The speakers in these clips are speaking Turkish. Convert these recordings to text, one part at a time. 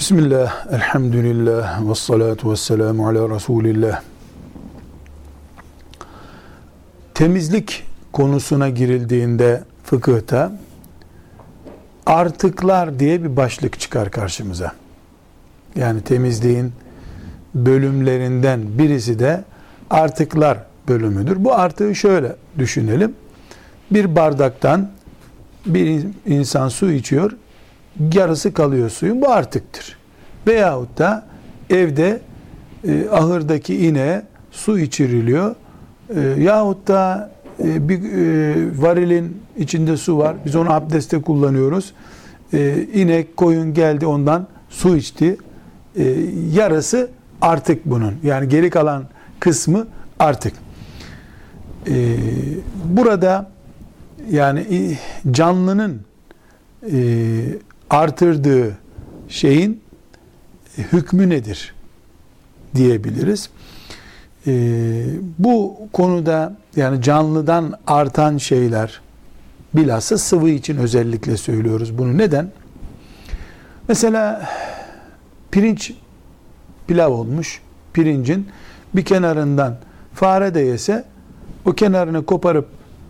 Bismillah, elhamdülillah, ve salatu ve selamu ala Resulillah. Temizlik konusuna girildiğinde fıkıhta artıklar diye bir başlık çıkar karşımıza. Yani temizliğin bölümlerinden birisi de artıklar bölümüdür. Bu artığı şöyle düşünelim. Bir bardaktan bir insan su içiyor, yarısı kalıyor suyun. Bu artıktır. Veyahut da evde e, ahırdaki ineğe su içiriliyor. E, yahut da e, bir e, varilin içinde su var. Biz onu abdeste kullanıyoruz. E, inek, koyun geldi ondan su içti. E, yarısı artık bunun. Yani geri kalan kısmı artık. E, burada yani canlının e, artırdığı şeyin hükmü nedir diyebiliriz. E, bu konuda yani canlıdan artan şeyler bilhassa sıvı için özellikle söylüyoruz bunu. Neden? Mesela pirinç pilav olmuş. Pirincin bir kenarından fare de yese o kenarını koparıp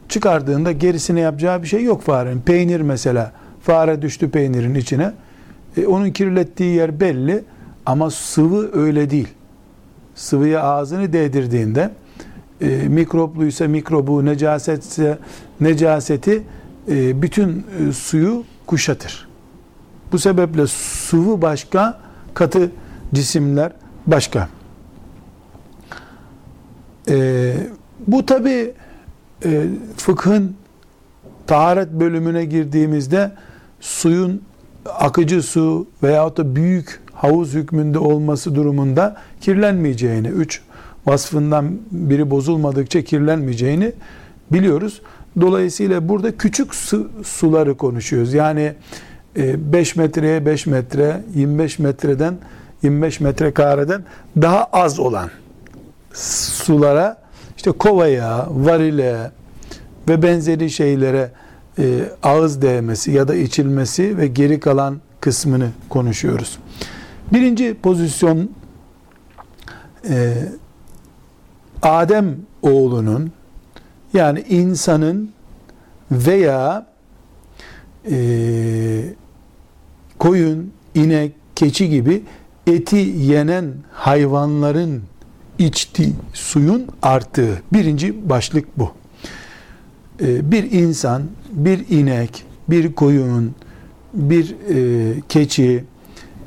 çıkardığında gerisine yapacağı bir şey yok farenin. Peynir mesela fare düştü peynirin içine. E, onun kirlettiği yer belli ama sıvı öyle değil. Sıvıya ağzını değdirdiğinde e, mikropluysa mikrobu, necasetse necaseti e, bütün e, suyu kuşatır. Bu sebeple sıvı başka, katı cisimler başka. E, bu tabi e, fıkhın taharet bölümüne girdiğimizde suyun akıcı su veyahut da büyük havuz hükmünde olması durumunda kirlenmeyeceğini, üç vasfından biri bozulmadıkça kirlenmeyeceğini biliyoruz. Dolayısıyla burada küçük su, suları konuşuyoruz. Yani 5 e, metreye 5 metre, 25 metreden 25 metrekareden daha az olan sulara işte kovaya, varile ve benzeri şeylere e, ağız değmesi ya da içilmesi ve geri kalan kısmını konuşuyoruz. Birinci pozisyon e, Adem oğlunun yani insanın veya e, koyun, inek, keçi gibi eti yenen hayvanların içtiği suyun arttığı birinci başlık bu. Ee, bir insan, bir inek, bir koyun, bir e, keçi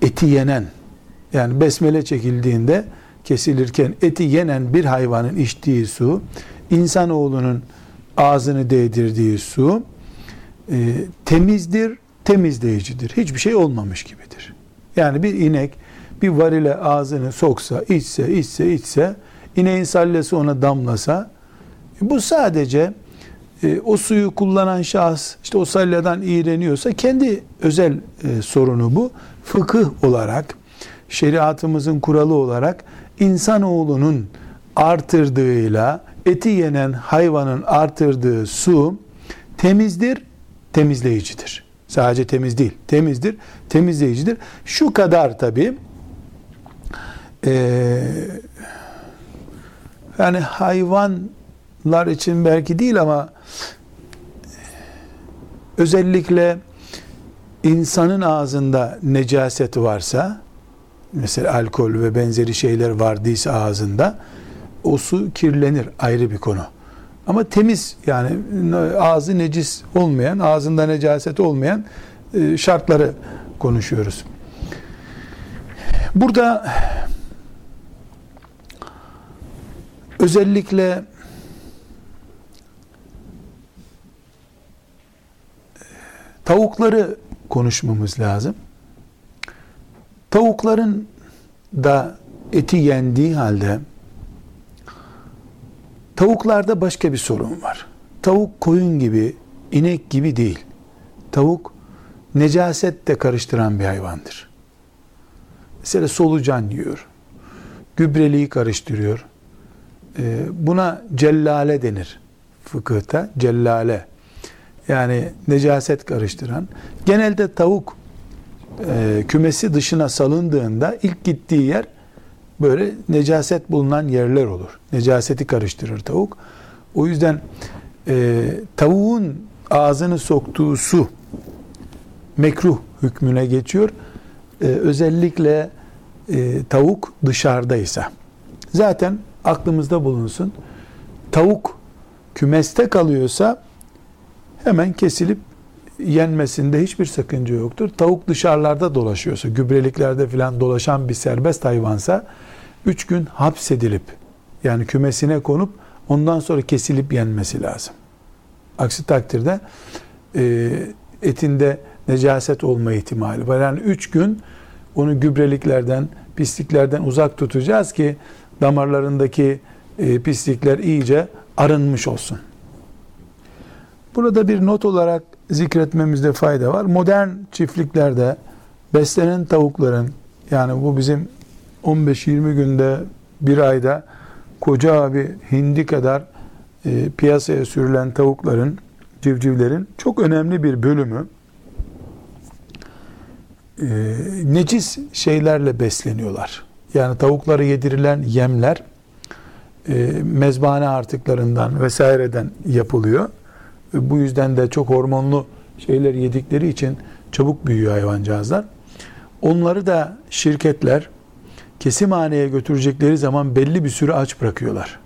eti yenen yani besmele çekildiğinde kesilirken eti yenen bir hayvanın içtiği su, insanoğlunun ağzını değdirdiği su e, temizdir, temizleyicidir. Hiçbir şey olmamış gibidir. Yani bir inek bir varile ağzını soksa, içse, içse, içse, ineğin sallesi ona damlasa, bu sadece e, o suyu kullanan şahıs işte o salyeden iğreniyorsa kendi özel e, sorunu bu. Fıkıh olarak, şeriatımızın kuralı olarak insanoğlunun artırdığıyla eti yenen hayvanın artırdığı su temizdir, temizleyicidir. Sadece temiz değil, temizdir, temizleyicidir. Şu kadar tabi ee, yani hayvanlar için belki değil ama özellikle insanın ağzında necaset varsa mesela alkol ve benzeri şeyler vardıysa ağzında o su kirlenir ayrı bir konu. Ama temiz yani ağzı necis olmayan, ağzında necaset olmayan e, şartları konuşuyoruz. Burada özellikle tavukları konuşmamız lazım. Tavukların da eti yendiği halde tavuklarda başka bir sorun var. Tavuk koyun gibi, inek gibi değil. Tavuk necaset de karıştıran bir hayvandır. Mesela solucan yiyor. Gübreliği karıştırıyor. Ee, buna cellale denir fıkıhta. Cellale. Yani necaset karıştıran. Genelde tavuk e, kümesi dışına salındığında ilk gittiği yer böyle necaset bulunan yerler olur. Necaseti karıştırır tavuk. O yüzden e, tavuğun ağzını soktuğu su mekruh hükmüne geçiyor. E, özellikle e, tavuk dışarıdaysa. Zaten aklımızda bulunsun. Tavuk kümeste kalıyorsa hemen kesilip yenmesinde hiçbir sakınca yoktur. Tavuk dışarılarda dolaşıyorsa, gübreliklerde filan dolaşan bir serbest hayvansa 3 gün hapsedilip yani kümesine konup ondan sonra kesilip yenmesi lazım. Aksi takdirde e, etinde necaset olma ihtimali var. Yani 3 gün onu gübreliklerden, pisliklerden uzak tutacağız ki damarlarındaki e, pislikler iyice arınmış olsun. Burada bir not olarak zikretmemizde fayda var. Modern çiftliklerde beslenen tavukların yani bu bizim 15-20 günde bir ayda koca bir hindi kadar e, piyasaya sürülen tavukların, civcivlerin çok önemli bir bölümü e, necis şeylerle besleniyorlar. Yani tavukları yedirilen yemler e, mezbane artıklarından vesaireden yapılıyor. Bu yüzden de çok hormonlu şeyler yedikleri için çabuk büyüyor hayvancağızlar. Onları da şirketler kesimhaneye götürecekleri zaman belli bir süre aç bırakıyorlar.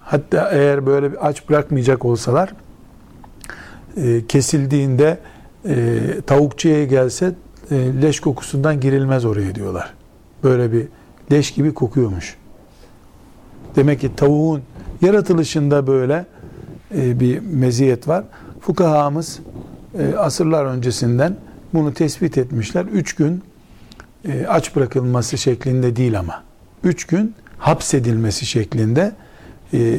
Hatta eğer böyle bir aç bırakmayacak olsalar e, kesildiğinde e, tavukçuya gelse e, leş kokusundan girilmez oraya diyorlar. Böyle bir leş gibi kokuyormuş. Demek ki tavuğun yaratılışında böyle bir meziyet var. Fukahamız e, asırlar öncesinden bunu tespit etmişler. Üç gün e, aç bırakılması şeklinde değil ama. Üç gün hapsedilmesi şeklinde e,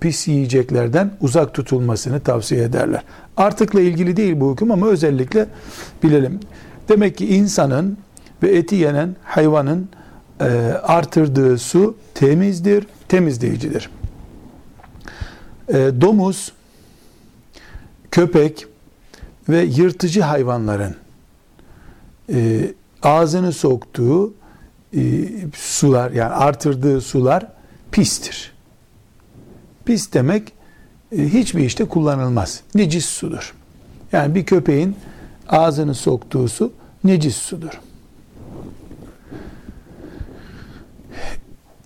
pis yiyeceklerden uzak tutulmasını tavsiye ederler. Artıkla ilgili değil bu hüküm ama özellikle bilelim. Demek ki insanın ve eti yenen hayvanın e, artırdığı su temizdir, temizleyicidir. E, domuz, köpek ve yırtıcı hayvanların e, ağzını soktuğu e, sular yani artırdığı sular pistir. Pis demek hiçbir işte kullanılmaz. Necis sudur. Yani bir köpeğin ağzını soktuğu su necis sudur.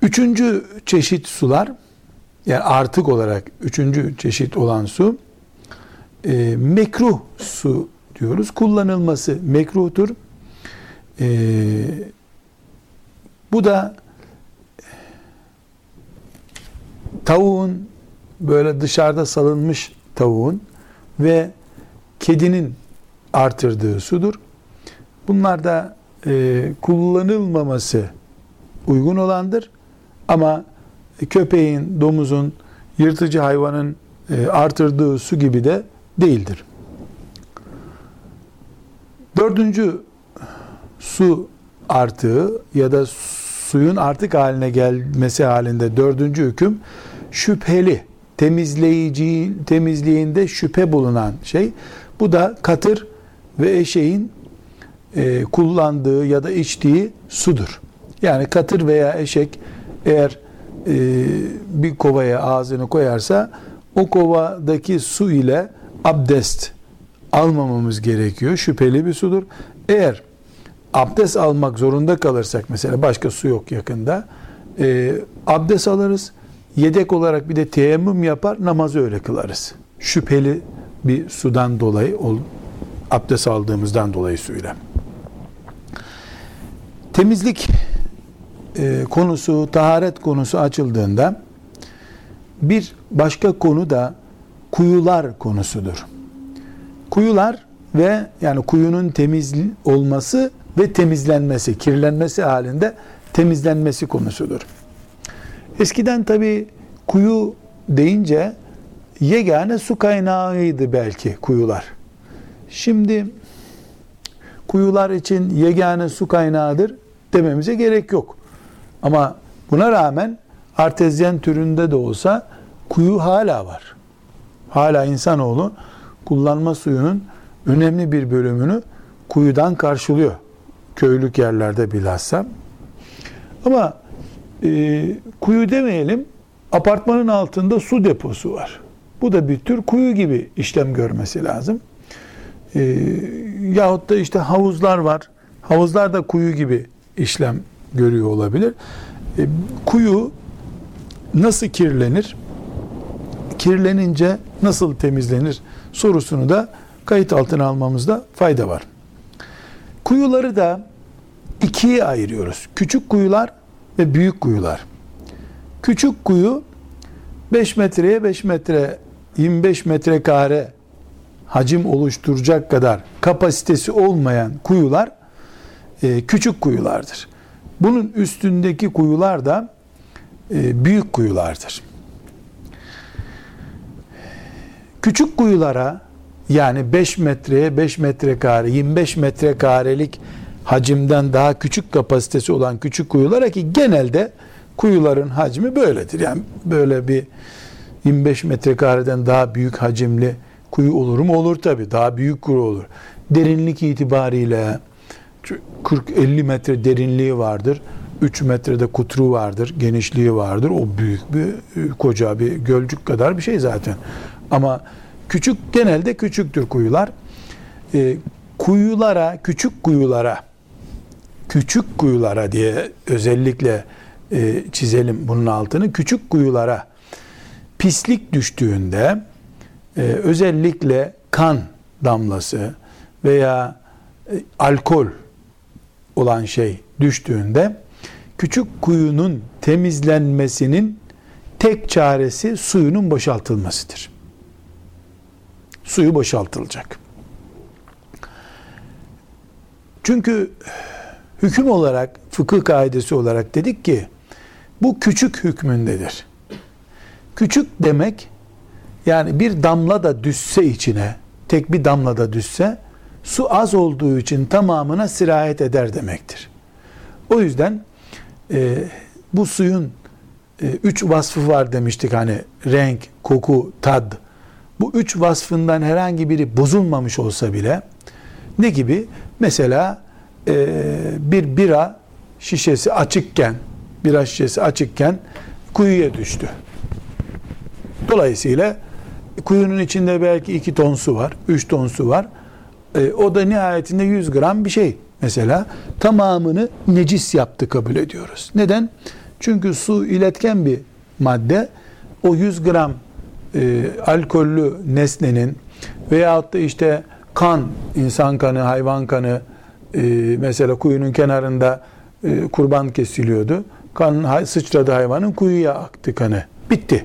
Üçüncü çeşit sular yani artık olarak üçüncü çeşit olan su e, mekruh su diyoruz. Kullanılması mekruhtur. E, bu da tavuğun böyle dışarıda salınmış tavuğun ve kedinin artırdığı sudur. Bunlar da e, kullanılmaması uygun olandır. Ama köpeğin, domuzun, yırtıcı hayvanın e, artırdığı su gibi de değildir. Dördüncü su artığı ya da suyun artık haline gelmesi halinde dördüncü hüküm şüpheli, temizleyici temizliğinde şüphe bulunan şey. Bu da katır ve eşeğin e, kullandığı ya da içtiği sudur. Yani katır veya eşek eğer e, bir kovaya ağzını koyarsa o kovadaki su ile abdest almamamız gerekiyor. Şüpheli bir sudur. Eğer abdest almak zorunda kalırsak mesela başka su yok yakında e, abdest alırız. Yedek olarak bir de teyemmüm yapar namazı öyle kılarız. Şüpheli bir sudan dolayı abdest aldığımızdan dolayı suyla. Temizlik e, konusu, taharet konusu açıldığında bir başka konu da kuyular konusudur. Kuyular ve yani kuyunun temiz olması ve temizlenmesi, kirlenmesi halinde temizlenmesi konusudur. Eskiden tabi kuyu deyince yegane su kaynağıydı belki kuyular. Şimdi kuyular için yegane su kaynağıdır dememize gerek yok. Ama buna rağmen artezyen türünde de olsa kuyu hala var. Hala insanoğlu kullanma suyunun önemli bir bölümünü kuyudan karşılıyor. Köylük yerlerde bilhassa. Ama e, kuyu demeyelim, apartmanın altında su deposu var. Bu da bir tür kuyu gibi işlem görmesi lazım. E, yahut da işte havuzlar var. Havuzlar da kuyu gibi işlem görüyor olabilir. E, kuyu nasıl kirlenir? Kirlenince nasıl temizlenir sorusunu da kayıt altına almamızda fayda var. Kuyuları da ikiye ayırıyoruz. Küçük kuyular ve büyük kuyular. Küçük kuyu 5 metreye 5 metre 25 metrekare hacim oluşturacak kadar kapasitesi olmayan kuyular e, küçük kuyulardır. Bunun üstündeki kuyular da e, büyük kuyulardır. Küçük kuyulara yani 5 metreye 5 metrekare 25 metrekarelik hacimden daha küçük kapasitesi olan küçük kuyulara ki genelde kuyuların hacmi böyledir. Yani böyle bir 25 metrekareden daha büyük hacimli kuyu olur mu? Olur tabi. Daha büyük kuyu olur. Derinlik itibariyle 40-50 metre derinliği vardır. 3 metrede kutru vardır, genişliği vardır. O büyük bir koca bir gölcük kadar bir şey zaten. Ama küçük genelde küçüktür kuyular. E, kuyulara, küçük kuyulara, küçük kuyulara diye özellikle e, çizelim bunun altını. Küçük kuyulara pislik düştüğünde e, özellikle kan damlası veya e, alkol olan şey düştüğünde küçük kuyunun temizlenmesinin tek çaresi suyunun boşaltılmasıdır. Suyu boşaltılacak. Çünkü hüküm olarak, fıkıh kaidesi olarak dedik ki bu küçük hükmündedir. Küçük demek yani bir damla da düşse içine, tek bir damla da düşse su az olduğu için tamamına sirayet eder demektir. O yüzden e, bu suyun e, üç vasfı var demiştik hani renk, koku, tad. Bu üç vasfından herhangi biri bozulmamış olsa bile ne gibi? Mesela e, bir bira şişesi açıkken, bira şişesi açıkken kuyuya düştü. Dolayısıyla kuyunun içinde belki iki ton su var, üç ton su var. E, o da nihayetinde 100 gram bir şey mesela tamamını necis yaptı kabul ediyoruz. Neden? Çünkü su iletken bir madde. O 100 gram e, alkollü nesnenin veyahut da işte kan, insan kanı, hayvan kanı e, mesela kuyunun kenarında e, kurban kesiliyordu. Kan sıçradı hayvanın kuyuya aktı kanı. Bitti.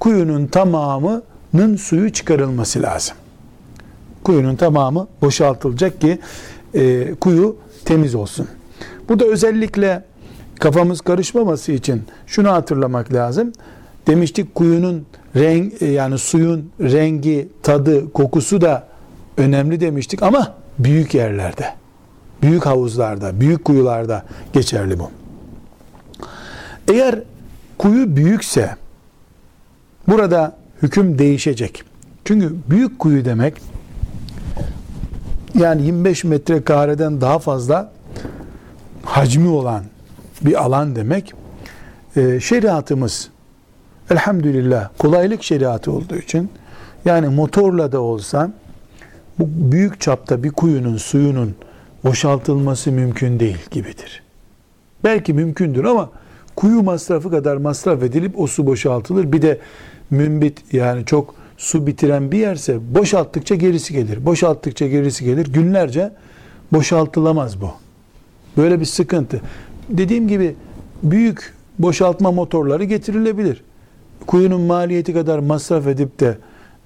Kuyunun tamamının suyu çıkarılması lazım. Kuyunun tamamı boşaltılacak ki e, kuyu temiz olsun. Burada özellikle kafamız karışmaması için şunu hatırlamak lazım. Demiştik kuyunun renk e, yani suyun rengi, tadı, kokusu da önemli demiştik ama büyük yerlerde, büyük havuzlarda, büyük kuyularda geçerli bu. Eğer kuyu büyükse burada hüküm değişecek. Çünkü büyük kuyu demek yani 25 metrekareden daha fazla hacmi olan bir alan demek. Ee, şeriatımız elhamdülillah kolaylık şeriatı olduğu için yani motorla da olsa bu büyük çapta bir kuyunun suyunun boşaltılması mümkün değil gibidir. Belki mümkündür ama kuyu masrafı kadar masraf edilip o su boşaltılır. Bir de mümbit yani çok su bitiren bir yerse boşalttıkça gerisi gelir. Boşalttıkça gerisi gelir. Günlerce boşaltılamaz bu. Böyle bir sıkıntı. Dediğim gibi büyük boşaltma motorları getirilebilir. Kuyunun maliyeti kadar masraf edip de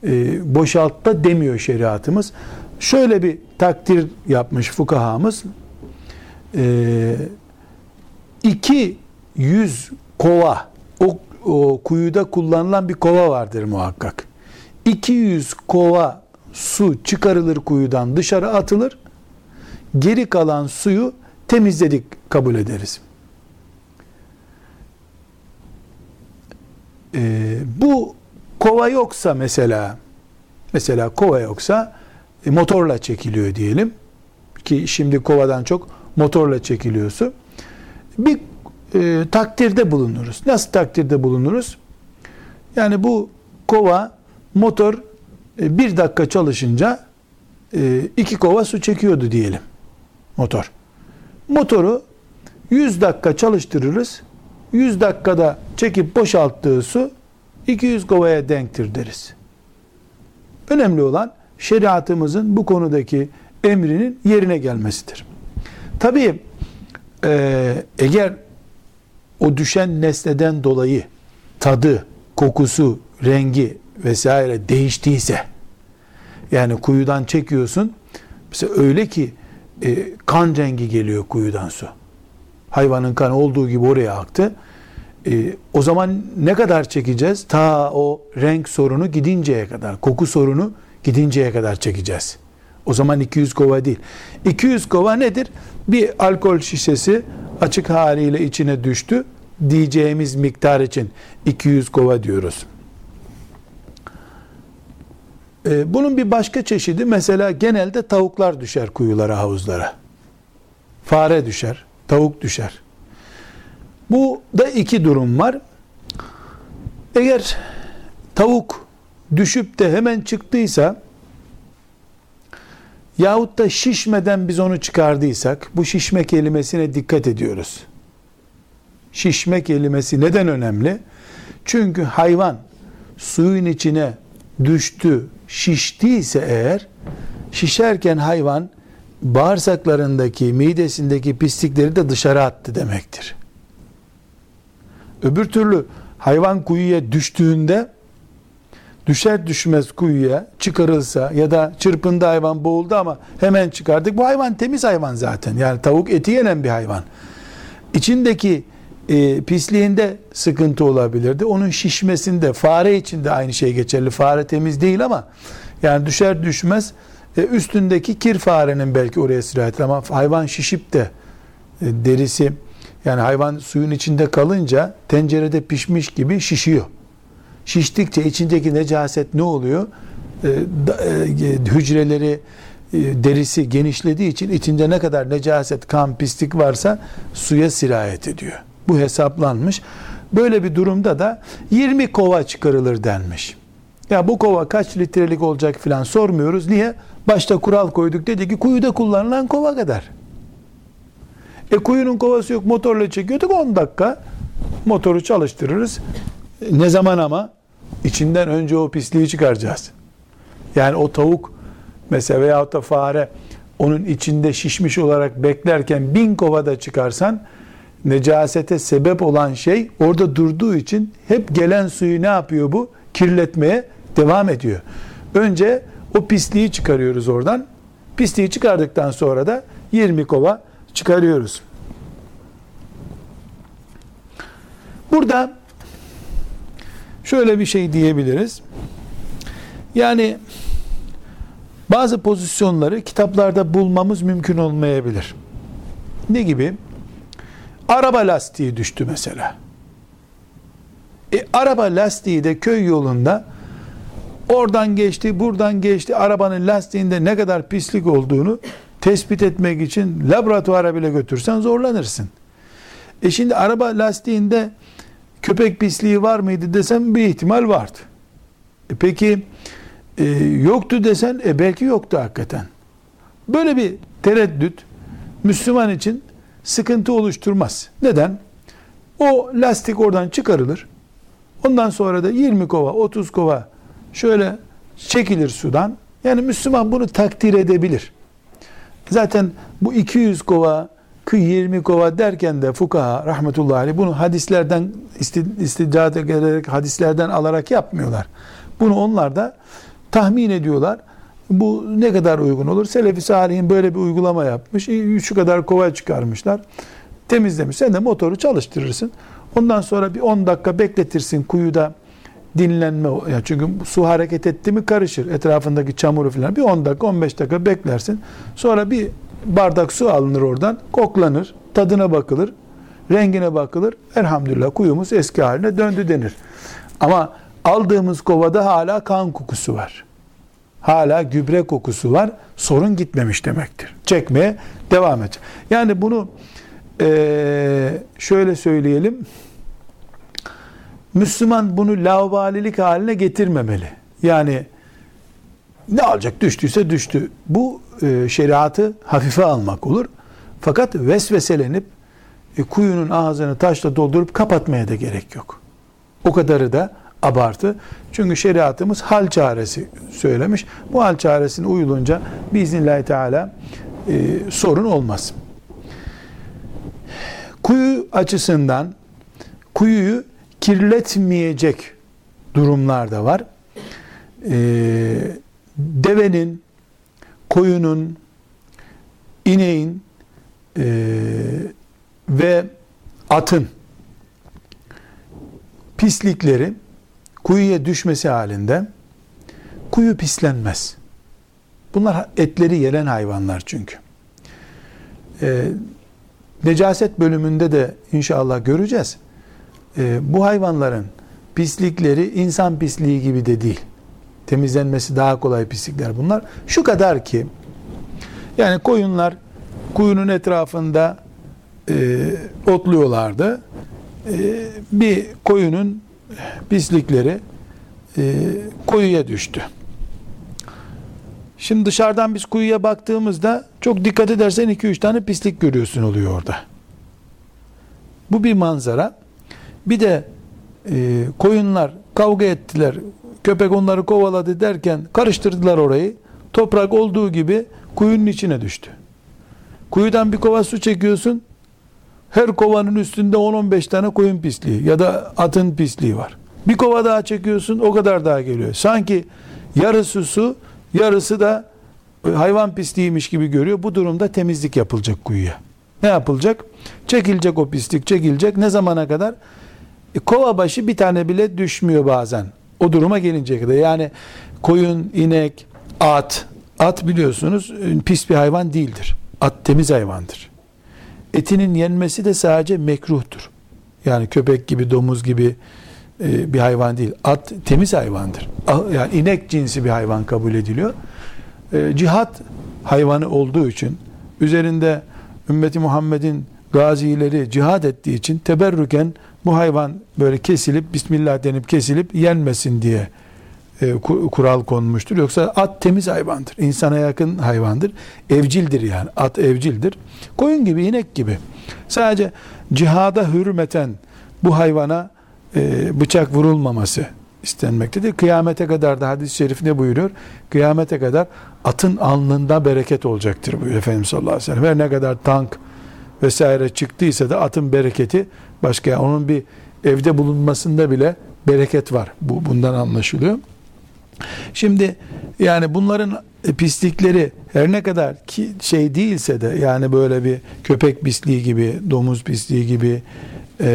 e, boşalt da demiyor şeriatımız. Şöyle bir takdir yapmış fukahamız. E, 200 kova o, o kuyuda kullanılan bir kova vardır muhakkak. 200 kova su çıkarılır kuyudan dışarı atılır. Geri kalan suyu temizledik kabul ederiz. Ee, bu kova yoksa mesela mesela kova yoksa e, motorla çekiliyor diyelim. ki şimdi kovadan çok motorla çekiliyor su. Bir e, takdirde bulunuruz. Nasıl takdirde bulunuruz? Yani bu kova motor e, bir dakika çalışınca e, iki kova su çekiyordu diyelim motor. Motoru 100 dakika çalıştırırız. 100 dakikada çekip boşalttığı su 200 kovaya denktir deriz. Önemli olan şeriatımızın bu konudaki emrinin yerine gelmesidir. Tabii e, eğer o düşen nesneden dolayı tadı, kokusu, rengi vesaire değiştiyse yani kuyudan çekiyorsun mesela öyle ki e, kan rengi geliyor kuyudan su. Hayvanın kanı olduğu gibi oraya aktı. E, o zaman ne kadar çekeceğiz? Ta o renk sorunu gidinceye kadar, koku sorunu gidinceye kadar çekeceğiz. O zaman 200 kova değil. 200 kova nedir? Bir alkol şişesi açık haliyle içine düştü diyeceğimiz miktar için 200 kova diyoruz. Ee, bunun bir başka çeşidi mesela genelde tavuklar düşer kuyulara, havuzlara. Fare düşer, tavuk düşer. Bu da iki durum var. Eğer tavuk düşüp de hemen çıktıysa yahut da şişmeden biz onu çıkardıysak bu şişme kelimesine dikkat ediyoruz. Şişme kelimesi neden önemli? Çünkü hayvan suyun içine düştü, şiştiyse eğer şişerken hayvan bağırsaklarındaki, midesindeki pislikleri de dışarı attı demektir. Öbür türlü hayvan kuyuya düştüğünde düşer düşmez kuyuya çıkarılsa ya da çırpındı hayvan boğuldu ama hemen çıkardık. Bu hayvan temiz hayvan zaten. Yani tavuk eti yenen bir hayvan. İçindeki e, pisliğinde sıkıntı olabilirdi. Onun şişmesinde fare için de aynı şey geçerli. Fare temiz değil ama yani düşer düşmez e, üstündeki kir farenin belki oraya sirayet ama hayvan şişip de e, derisi yani hayvan suyun içinde kalınca tencerede pişmiş gibi şişiyor. Şiştikçe içindeki necaset ne oluyor? E, da, e, hücreleri e, derisi genişlediği için içinde ne kadar necaset, kan, pislik varsa suya sirayet ediyor. Bu hesaplanmış. Böyle bir durumda da 20 kova çıkarılır denmiş. Ya bu kova kaç litrelik olacak filan sormuyoruz. Niye? Başta kural koyduk dedi ki kuyuda kullanılan kova kadar. E kuyunun kovası yok motorla çekiyorduk 10 dakika motoru çalıştırırız. Ne zaman ama? içinden önce o pisliği çıkaracağız. Yani o tavuk mesela veyahut da fare onun içinde şişmiş olarak beklerken bin kovada çıkarsan necasete sebep olan şey orada durduğu için hep gelen suyu ne yapıyor bu? Kirletmeye devam ediyor. Önce o pisliği çıkarıyoruz oradan. Pisliği çıkardıktan sonra da 20 kova çıkarıyoruz. Burada şöyle bir şey diyebiliriz. Yani bazı pozisyonları kitaplarda bulmamız mümkün olmayabilir. Ne gibi? Araba lastiği düştü mesela. E, araba lastiği de köy yolunda oradan geçti, buradan geçti. Arabanın lastiğinde ne kadar pislik olduğunu tespit etmek için laboratuvara bile götürsen zorlanırsın. E şimdi araba lastiğinde köpek pisliği var mıydı desem bir ihtimal vardı. E peki e, yoktu desen e belki yoktu hakikaten. Böyle bir tereddüt Müslüman için sıkıntı oluşturmaz. Neden? O lastik oradan çıkarılır. Ondan sonra da 20 kova, 30 kova şöyle çekilir sudan. Yani Müslüman bunu takdir edebilir. Zaten bu 200 kova, 20 kova derken de fukaha rahmetullahi aleyh bunu hadislerden istiddat ederek hadislerden alarak yapmıyorlar. Bunu onlar da tahmin ediyorlar. Bu ne kadar uygun olur? Selefi Salih'in böyle bir uygulama yapmış. Şu kadar kova çıkarmışlar. Temizlemiş. Sen de motoru çalıştırırsın. Ondan sonra bir 10 dakika bekletirsin kuyuda dinlenme. Yani çünkü su hareket etti mi karışır. Etrafındaki çamuru falan. Bir 10 dakika 15 dakika beklersin. Sonra bir bardak su alınır oradan. Koklanır. Tadına bakılır. Rengine bakılır. Elhamdülillah kuyumuz eski haline döndü denir. Ama aldığımız kovada hala kan kokusu var. Hala gübre kokusu var. Sorun gitmemiş demektir. Çekmeye devam et. Yani bunu e, şöyle söyleyelim. Müslüman bunu laubalilik haline getirmemeli. Yani ne alacak düştüyse düştü. Bu e, şeriatı hafife almak olur. Fakat vesveselenip e, kuyunun ağzını taşla doldurup kapatmaya da gerek yok. O kadarı da abartı. Çünkü şeriatımız hal çaresi söylemiş. Bu hal çaresine uyulunca biiznillahü teala e, sorun olmaz. Kuyu açısından kuyuyu kirletmeyecek durumlar da var. Ee, devenin, koyunun, ineğin e, ve atın pislikleri kuyuya düşmesi halinde kuyu pislenmez. Bunlar etleri yenen hayvanlar çünkü. Ee, necaset bölümünde de inşallah göreceğiz. Ee, bu hayvanların pislikleri insan pisliği gibi de değil. Temizlenmesi daha kolay pislikler bunlar. Şu kadar ki yani koyunlar kuyunun etrafında e, otluyorlardı. E, bir koyunun pislikleri e, kuyuya düştü. Şimdi dışarıdan biz kuyuya baktığımızda çok dikkat edersen 2-3 tane pislik görüyorsun oluyor orada. Bu bir manzara. Bir de e, koyunlar kavga ettiler. Köpek onları kovaladı derken karıştırdılar orayı. Toprak olduğu gibi kuyunun içine düştü. Kuyudan bir kova su çekiyorsun. Her kovanın üstünde 10-15 tane koyun pisliği ya da atın pisliği var. Bir kova daha çekiyorsun o kadar daha geliyor. Sanki yarısı su yarısı da hayvan pisliğiymiş gibi görüyor. Bu durumda temizlik yapılacak kuyuya. Ne yapılacak? Çekilecek o pislik çekilecek. Ne zamana kadar? E, kova başı bir tane bile düşmüyor bazen. O duruma gelinceye kadar. Yani koyun, inek, at. At biliyorsunuz e, pis bir hayvan değildir. At temiz hayvandır. Etinin yenmesi de sadece mekruhtur. Yani köpek gibi, domuz gibi e, bir hayvan değil. At temiz hayvandır. Yani inek cinsi bir hayvan kabul ediliyor. E, cihat hayvanı olduğu için üzerinde ümmeti Muhammed'in gazileri cihad ettiği için teberrüken bu hayvan böyle kesilip Bismillah denip kesilip yenmesin diye e, kural konmuştur. Yoksa at temiz hayvandır. insana yakın hayvandır. Evcildir yani. At evcildir. Koyun gibi, inek gibi. Sadece cihada hürmeten bu hayvana e, bıçak vurulmaması istenmektedir. Kıyamete kadar da hadis-i şerif ne buyuruyor? Kıyamete kadar atın alnında bereket olacaktır buyuruyor Efendimiz sallallahu aleyhi ve sellem. Her ne kadar tank vesaire çıktıysa da atın bereketi başka. Onun bir evde bulunmasında bile bereket var. Bu bundan anlaşılıyor. Şimdi yani bunların pislikleri her ne kadar ki şey değilse de yani böyle bir köpek pisliği gibi, domuz pisliği gibi e,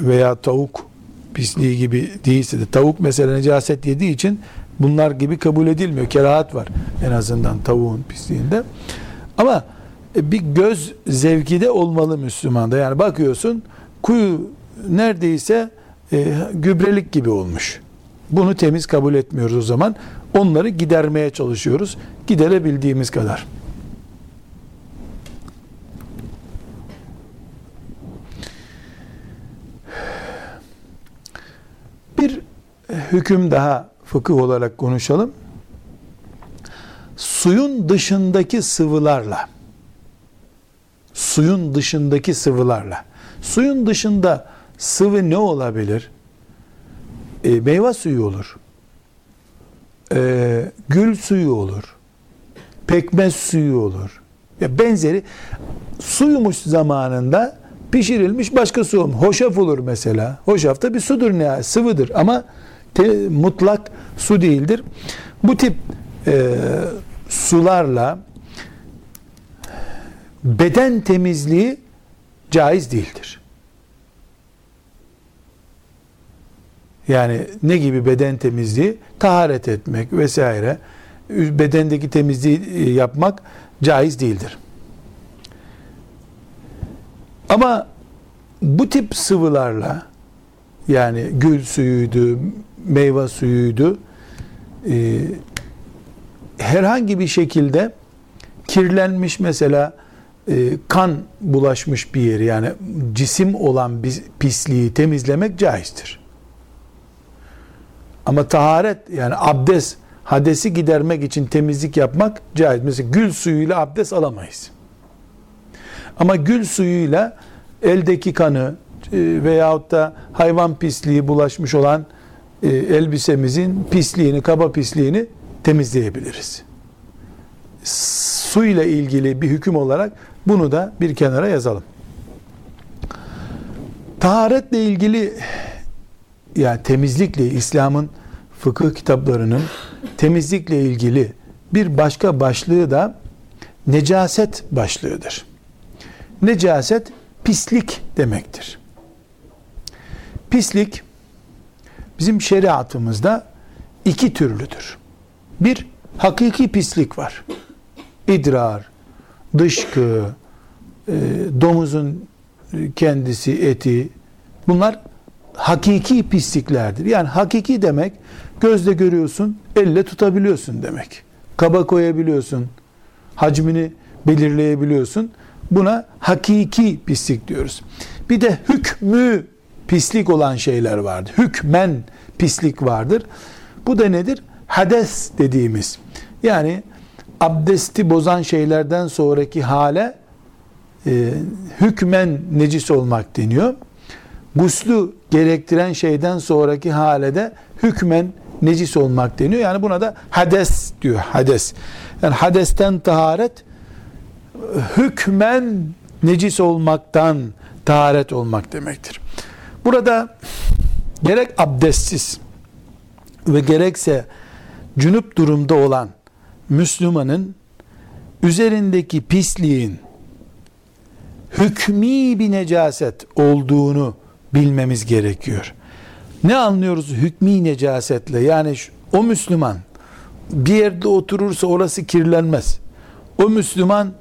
veya tavuk pisliği gibi değilse de tavuk mesela necaset yediği için bunlar gibi kabul edilmiyor. Kerahat var en azından tavuğun pisliğinde. Ama e, bir göz zevki de olmalı Müslümanda. Yani bakıyorsun kuyu neredeyse e, gübrelik gibi olmuş. Bunu temiz kabul etmiyoruz o zaman. Onları gidermeye çalışıyoruz. Giderebildiğimiz kadar. Bir hüküm daha fıkıh olarak konuşalım. Suyun dışındaki sıvılarla suyun dışındaki sıvılarla suyun dışında sıvı ne olabilir? E, meyve suyu olur. E, gül suyu olur. Pekmez suyu olur. Ya benzeri suyumuş zamanında pişirilmiş başka su olur. Hoşaf olur mesela. Hoşaf da bir sudur ne sıvıdır ama te, mutlak su değildir. Bu tip e, sularla beden temizliği caiz değildir. Yani ne gibi beden temizliği? Taharet etmek vesaire. Bedendeki temizliği e, yapmak caiz değildir. Ama bu tip sıvılarla yani gül suyuydu, meyve suyuydu, e, herhangi bir şekilde kirlenmiş mesela e, kan bulaşmış bir yeri yani cisim olan bir pisliği temizlemek caizdir. Ama taharet yani abdest hadesi gidermek için temizlik yapmak caiz. Mesela gül suyuyla abdest alamayız. Ama gül suyuyla eldeki kanı e, veyahut da hayvan pisliği bulaşmış olan e, elbisemizin pisliğini, kaba pisliğini temizleyebiliriz. Su ile ilgili bir hüküm olarak bunu da bir kenara yazalım. Taharetle ilgili yani temizlikle İslam'ın fıkıh kitaplarının temizlikle ilgili bir başka başlığı da necaset başlığıdır. Necaset pislik demektir. Pislik bizim şeriatımızda iki türlüdür. Bir hakiki pislik var. İdrar, dışkı, e, domuzun kendisi, eti bunlar hakiki pisliklerdir. Yani hakiki demek gözle görüyorsun, elle tutabiliyorsun demek. Kaba koyabiliyorsun, hacmini belirleyebiliyorsun. Buna hakiki pislik diyoruz. Bir de hükmü pislik olan şeyler vardır. Hükmen pislik vardır. Bu da nedir? Hades dediğimiz. Yani abdesti bozan şeylerden sonraki hale e, hükmen necis olmak deniyor. Guslü gerektiren şeyden sonraki hale de hükmen necis olmak deniyor. Yani buna da hades diyor. Hades. Yani hadesten taharet hükmen necis olmaktan taharet olmak demektir. Burada gerek abdestsiz ve gerekse cünüp durumda olan Müslümanın üzerindeki pisliğin hükmi bir necaset olduğunu bilmemiz gerekiyor. Ne anlıyoruz hükmi necasetle? Yani o Müslüman bir yerde oturursa orası kirlenmez. O Müslüman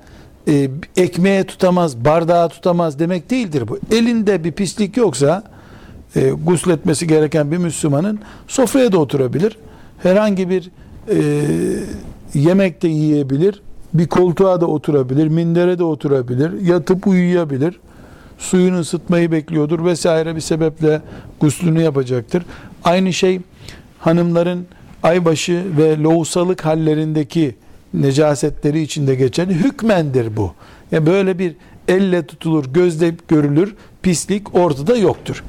e, ekmeğe tutamaz, bardağı tutamaz demek değildir bu. Elinde bir pislik yoksa e, gusletmesi gereken bir Müslümanın sofraya da oturabilir. Herhangi bir e, yemek de yiyebilir. Bir koltuğa da oturabilir, mindere de oturabilir, yatıp uyuyabilir. Suyunu ısıtmayı bekliyordur vesaire bir sebeple guslünü yapacaktır. Aynı şey hanımların aybaşı ve lohusalık hallerindeki necasetleri içinde geçen hükmendir bu. Yani böyle bir elle tutulur, gözle görülür pislik ortada yoktur.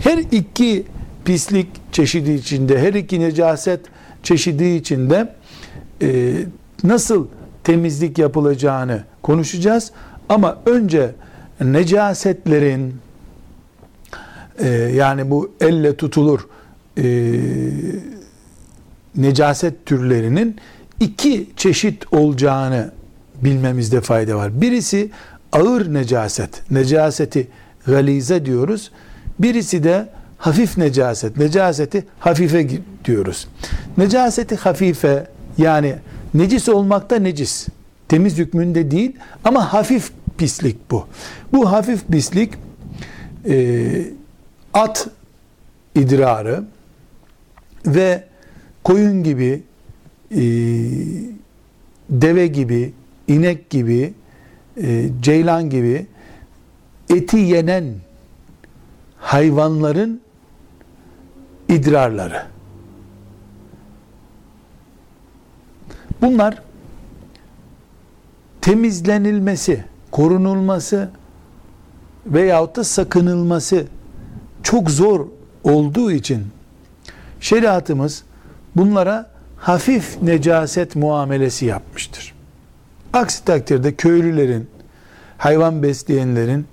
Her iki pislik çeşidi içinde, her iki necaset çeşidi içinde e, nasıl temizlik yapılacağını konuşacağız. Ama önce necasetlerin e, yani bu elle tutulur e, necaset türlerinin iki çeşit olacağını bilmemizde fayda var. Birisi ağır necaset, necaseti galize diyoruz. Birisi de hafif necaset, necaseti hafife diyoruz. Necaseti hafife yani necis olmakta necis, temiz hükmünde değil ama hafif pislik bu. Bu hafif pislik e, at idrarı ve koyun gibi e, deve gibi, inek gibi, e, ceylan gibi eti yenen hayvanların idrarları. Bunlar temizlenilmesi, korunulması veyahut da sakınılması çok zor olduğu için şeriatımız bunlara hafif necaset muamelesi yapmıştır. Aksi takdirde köylülerin, hayvan besleyenlerin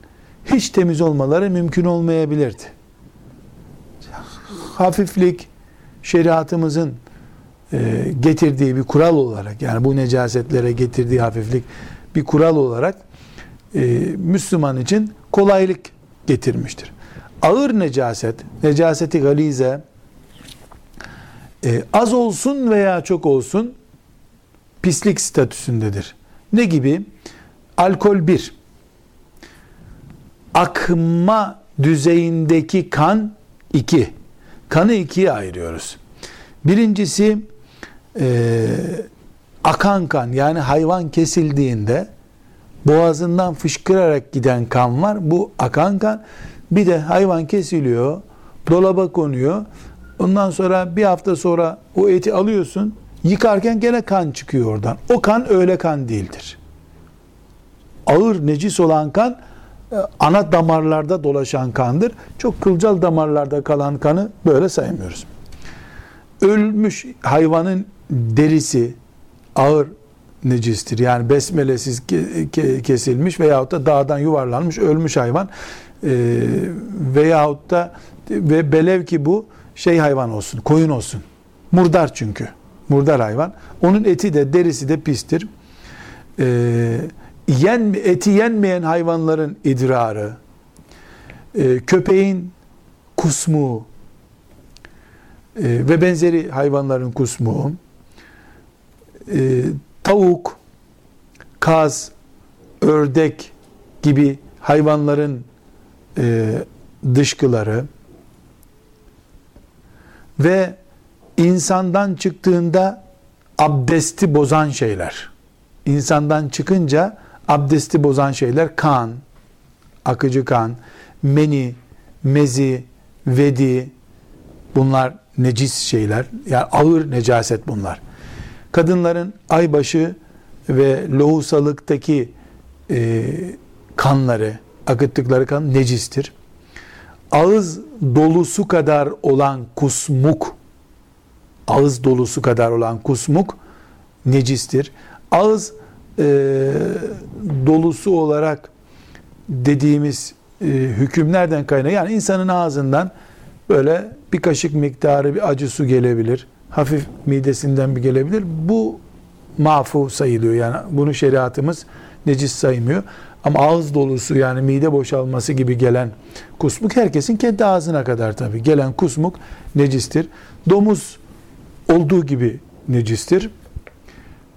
hiç temiz olmaları mümkün olmayabilirdi. Hafiflik şeriatımızın e, getirdiği bir kural olarak yani bu necasetlere getirdiği hafiflik bir kural olarak e, Müslüman için kolaylık getirmiştir. Ağır necaset, necaseti galize e, az olsun veya çok olsun pislik statüsündedir. Ne gibi? Alkol bir. Akma düzeyindeki kan iki. Kanı ikiye ayırıyoruz. Birincisi e, akan kan yani hayvan kesildiğinde boğazından fışkırarak giden kan var. Bu akan kan. Bir de hayvan kesiliyor, dolaba konuyor. Ondan sonra bir hafta sonra o eti alıyorsun. Yıkarken gene kan çıkıyor oradan. O kan öyle kan değildir. Ağır necis olan kan e, ana damarlarda dolaşan kandır. Çok kılcal damarlarda kalan kanı böyle saymıyoruz. Ölmüş hayvanın derisi ağır necistir. Yani besmelesiz kesilmiş veyahut da dağdan yuvarlanmış ölmüş hayvan e, veyahut da ve belev ki bu şey hayvan olsun, koyun olsun. Murdar çünkü. Murdar hayvan. Onun eti de derisi de pistir. Ee, yen, eti yenmeyen hayvanların idrarı, e, köpeğin kusmu e, ve benzeri hayvanların kusmu, e, tavuk, kaz, ördek gibi hayvanların e, dışkıları ve insandan çıktığında abdesti bozan şeyler. İnsandan çıkınca abdesti bozan şeyler kan, akıcı kan, meni, mezi, vedi bunlar necis şeyler. Yani ağır necaset bunlar. Kadınların aybaşı ve lohusalıktaki e, kanları, akıttıkları kan necistir. Ağız dolusu kadar olan kusmuk, ağız dolusu kadar olan kusmuk necistir. Ağız e, dolusu olarak dediğimiz e, hükümlerden kaynağı yani insanın ağzından böyle bir kaşık miktarı bir acı su gelebilir. Hafif midesinden bir gelebilir. Bu mafu sayılıyor. Yani bunu şeriatımız necis saymıyor. Ama ağız dolusu yani mide boşalması gibi gelen kusmuk herkesin kendi ağzına kadar tabi. Gelen kusmuk necistir. Domuz olduğu gibi necistir.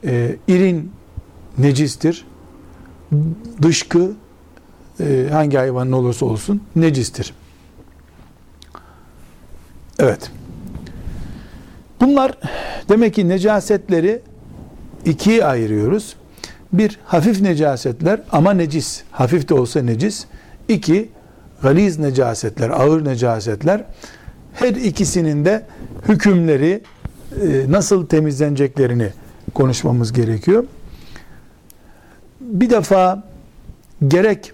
Ee, irin necistir. Dışkı e, hangi hayvanın olursa olsun necistir. Evet. Bunlar demek ki necasetleri ikiye ayırıyoruz. Bir, hafif necasetler ama necis. Hafif de olsa necis. İki, galiz necasetler, ağır necasetler. Her ikisinin de hükümleri e, nasıl temizleneceklerini konuşmamız gerekiyor. Bir defa gerek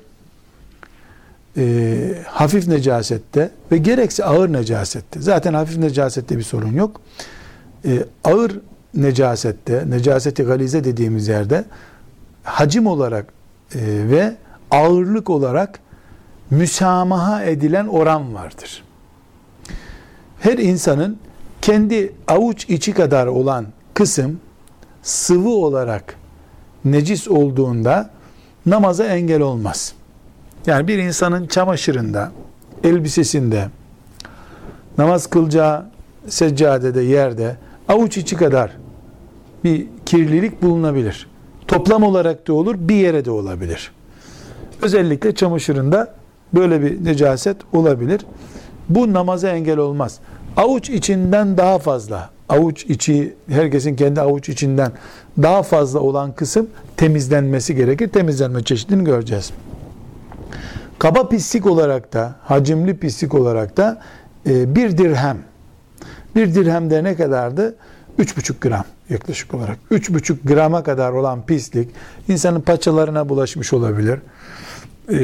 e, hafif necasette ve gerekse ağır necasette. Zaten hafif necasette bir sorun yok. E, ağır necasette, necaseti galize dediğimiz yerde hacim olarak e, ve ağırlık olarak müsamaha edilen oran vardır. Her insanın kendi avuç içi kadar olan kısım sıvı olarak necis olduğunda namaza engel olmaz. Yani bir insanın çamaşırında, elbisesinde, namaz kılacağı seccadede, yerde avuç içi kadar bir kirlilik bulunabilir. Toplam olarak da olur, bir yere de olabilir. Özellikle çamaşırında böyle bir necaset olabilir. Bu namaza engel olmaz. Avuç içinden daha fazla, avuç içi, herkesin kendi avuç içinden daha fazla olan kısım temizlenmesi gerekir. Temizlenme çeşidini göreceğiz. Kaba pislik olarak da, hacimli pislik olarak da e, bir dirhem. Bir dirhem de ne kadardı? 3,5 gram yaklaşık olarak. 3,5 grama kadar olan pislik insanın paçalarına bulaşmış olabilir. E,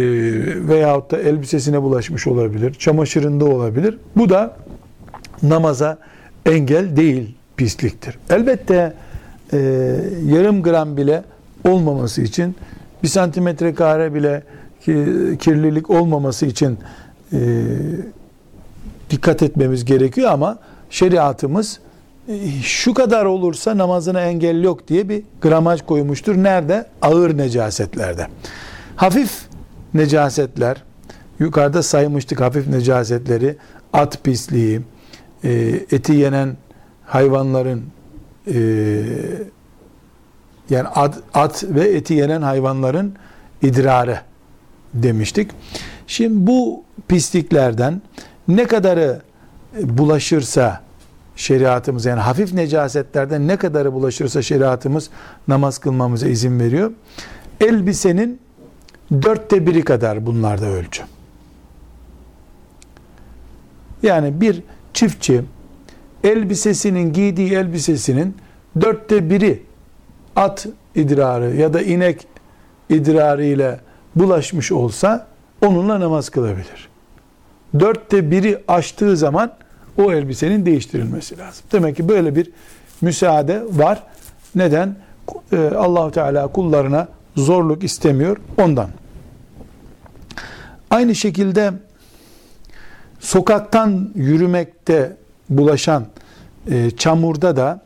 veyahut da elbisesine bulaşmış olabilir. Çamaşırında olabilir. Bu da namaza engel değil pisliktir. Elbette e, yarım gram bile olmaması için bir santimetre kare bile kirlilik olmaması için e, dikkat etmemiz gerekiyor ama şeriatımız e, şu kadar olursa namazına engel yok diye bir gramaj koymuştur. Nerede? Ağır necasetlerde. Hafif necasetler, yukarıda saymıştık hafif necasetleri, at pisliği, e, eti yenen hayvanların e, yani at, at ve eti yenen hayvanların idrarı demiştik. Şimdi bu pisliklerden ne kadarı bulaşırsa şeriatımız yani hafif necasetlerden ne kadarı bulaşırsa şeriatımız namaz kılmamıza izin veriyor. Elbisenin dörtte biri kadar bunlarda ölçü. Yani bir çiftçi elbisesinin giydiği elbisesinin dörtte biri at idrarı ya da inek idrarı ile bulaşmış olsa onunla namaz kılabilir. Dörtte biri aştığı zaman o elbisenin değiştirilmesi lazım. Demek ki böyle bir müsaade var. Neden? Ee, Allahu Teala kullarına zorluk istemiyor ondan. Aynı şekilde sokaktan yürümekte bulaşan e, çamurda da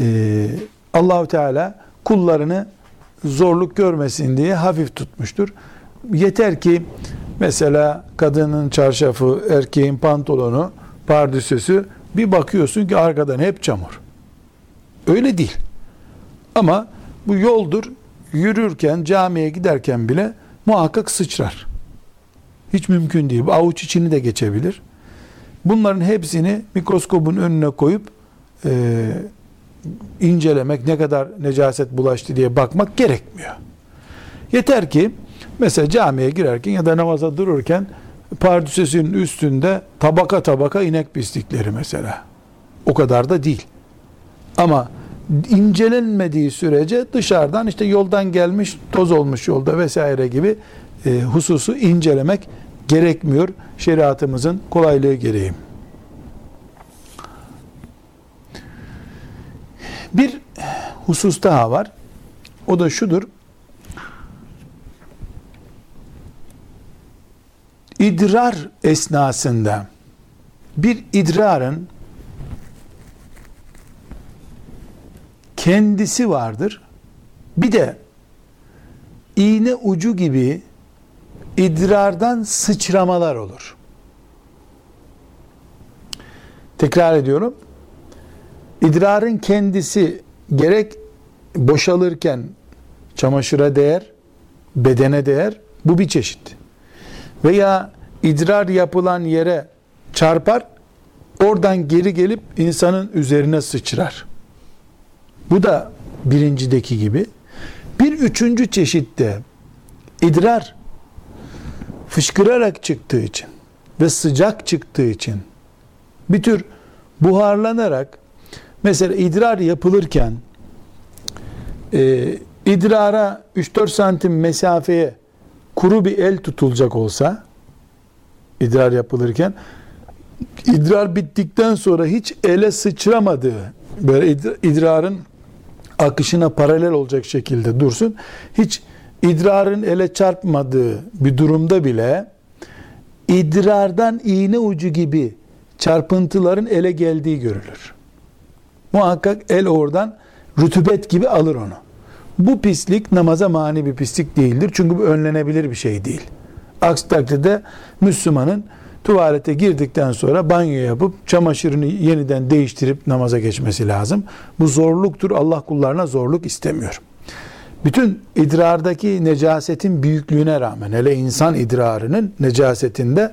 e, Allahu Teala kullarını zorluk görmesin diye hafif tutmuştur. Yeter ki mesela kadının çarşafı, erkeğin pantolonu, pardüsüsü bir bakıyorsun ki arkadan hep çamur. Öyle değil. Ama bu yoldur. Yürürken, camiye giderken bile muhakkak sıçrar. Hiç mümkün değil. Bu avuç içini de geçebilir. Bunların hepsini mikroskobun önüne koyup e, incelemek, ne kadar necaset bulaştı diye bakmak gerekmiyor. Yeter ki mesela camiye girerken ya da namaza dururken pardüsesinin üstünde tabaka tabaka inek pislikleri mesela. O kadar da değil. Ama incelenmediği sürece dışarıdan işte yoldan gelmiş, toz olmuş yolda vesaire gibi e, hususu incelemek gerekmiyor şeriatımızın kolaylığı gereği. Bir husus daha var. O da şudur. İdrar esnasında bir idrarın kendisi vardır. Bir de iğne ucu gibi idrardan sıçramalar olur. Tekrar ediyorum. İdrarın kendisi gerek boşalırken çamaşıra değer, bedene değer. Bu bir çeşit. Veya idrar yapılan yere çarpar, oradan geri gelip insanın üzerine sıçrar. Bu da birincideki gibi. Bir üçüncü çeşitte idrar fışkırarak çıktığı için ve sıcak çıktığı için bir tür buharlanarak mesela idrar yapılırken e, idrara 3-4 santim mesafeye kuru bir el tutulacak olsa idrar yapılırken idrar bittikten sonra hiç ele sıçramadığı böyle idrarın akışına paralel olacak şekilde dursun. Hiç idrarın ele çarpmadığı bir durumda bile idrardan iğne ucu gibi çarpıntıların ele geldiği görülür. Muhakkak el oradan rutubet gibi alır onu. Bu pislik namaza mani bir pislik değildir. Çünkü bu önlenebilir bir şey değil. Aksi takdirde Müslümanın tuvalete girdikten sonra banyo yapıp çamaşırını yeniden değiştirip namaza geçmesi lazım. Bu zorluktur. Allah kullarına zorluk istemiyor. Bütün idrardaki necasetin büyüklüğüne rağmen hele insan idrarının necasetinde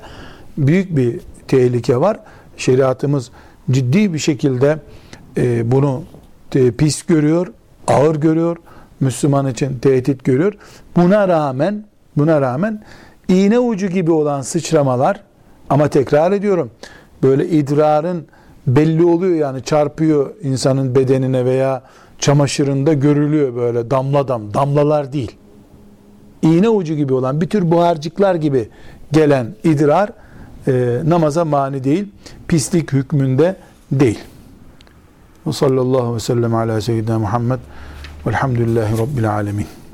büyük bir tehlike var. Şeriatımız ciddi bir şekilde e, bunu pis görüyor, ağır görüyor. Müslüman için tehdit görüyor. Buna rağmen buna rağmen iğne ucu gibi olan sıçramalar ama tekrar ediyorum böyle idrarın belli oluyor yani çarpıyor insanın bedenine veya çamaşırında görülüyor böyle damla dam damlalar değil. İğne ucu gibi olan bir tür buharcıklar gibi gelen idrar e, namaza mani değil, pislik hükmünde değil. Ve sallallahu aleyhi ve sellem ala seyyidina Muhammed velhamdülillahi rabbil alemin.